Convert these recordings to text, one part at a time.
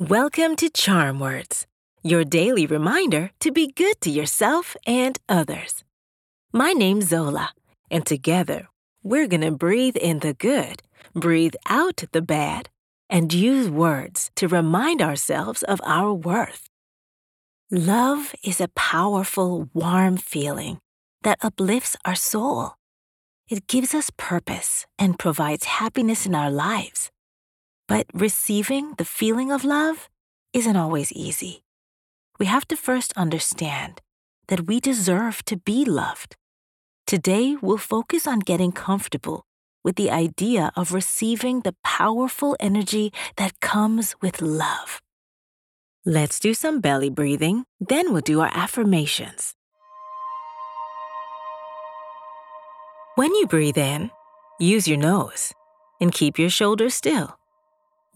Welcome to Charm Words, your daily reminder to be good to yourself and others. My name's Zola, and together we're going to breathe in the good, breathe out the bad, and use words to remind ourselves of our worth. Love is a powerful, warm feeling that uplifts our soul. It gives us purpose and provides happiness in our lives. But receiving the feeling of love isn't always easy. We have to first understand that we deserve to be loved. Today, we'll focus on getting comfortable with the idea of receiving the powerful energy that comes with love. Let's do some belly breathing, then we'll do our affirmations. When you breathe in, use your nose and keep your shoulders still.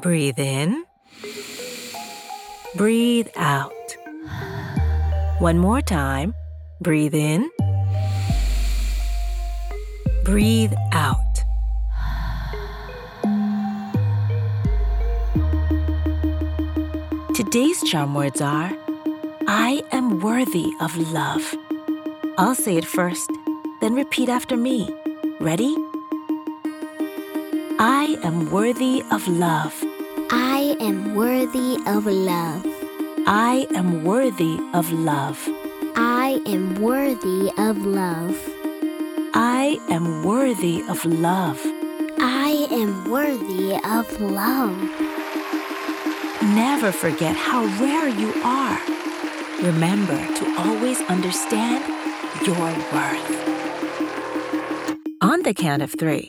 Breathe in. Breathe out. One more time. Breathe in. Breathe out. Today's charm words are I am worthy of love. I'll say it first, then repeat after me. Ready? I am worthy of love. I am worthy of love. I am worthy of love. I am worthy of love. I am worthy of love. I am worthy of love. Never forget how rare you are. Remember to always understand your worth. On the count of three,